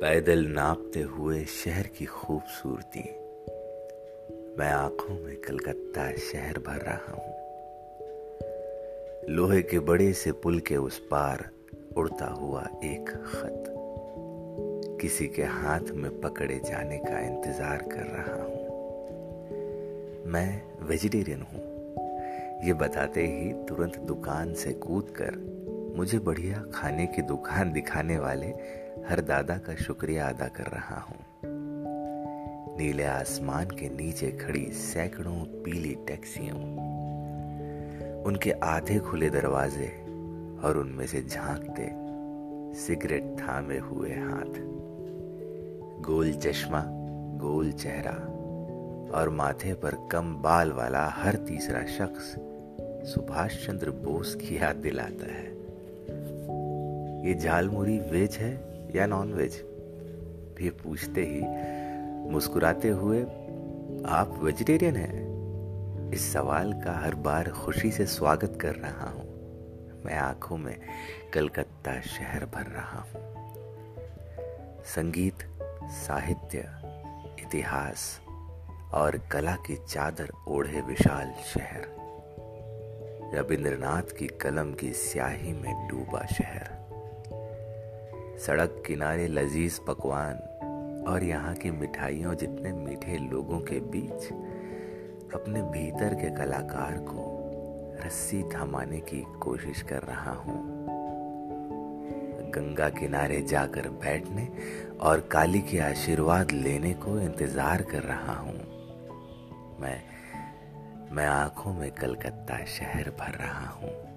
पैदल नापते हुए शहर की खूबसूरती। मैं आँखों में कलकत्ता शहर भर रहा हूँ। लोहे के बड़े से पुल के उस पार उड़ता हुआ एक खत। किसी के हाथ में पकड़े जाने का इंतज़ार कर रहा हूँ। मैं वेजिटेरियन हूँ। ये बताते ही तुरंत दुकान से कूद कर मुझे बढ़िया खाने की दुकान दिखाने वाले हर दादा का शुक्रिया अदा कर रहा हूँ। नीले आसमान के नीचे खड़ी सैकड़ों पीली टैक्सियों, उनके आधे खुले दरवाजे और उनमें से झांकते सिगरेट थामे हुए हाथ, गोल चश्मा, गोल चेहरा और माथे पर कम बाल वाला हर तीसरा शख्स सुभाष चंद्र बोस की याद दिलाता है। ये झालमुरी वेज है या नॉन वेज ये पूछते ही, मुस्कुराते हुए, आप वेजिटेरियन हैं? इस सवाल का हर बार खुशी से स्वागत कर रहा हूँ। मैं आँखों में कलकत्ता शहर भर रहा हूँ। संगीत, साहित्य, इतिहास और कला की चादर ओढ़े विशाल शहर। रविंद्रनाथ की कलम की स्याही में डूबा शहर। सड़क किनारे लजीज पकवान और यहाँ की मिठाइयों जितने मीठे लोगों के बीच अपने भीतर के कलाकार को रस्सी थमाने की कोशिश कर रहा हूँ। गंगा किनारे जाकर बैठने और काली के आशीर्वाद लेने को इंतज़ार कर रहा हूँ। मैं मैं आँखों में कलकत्ता शहर भर रहा हूँ।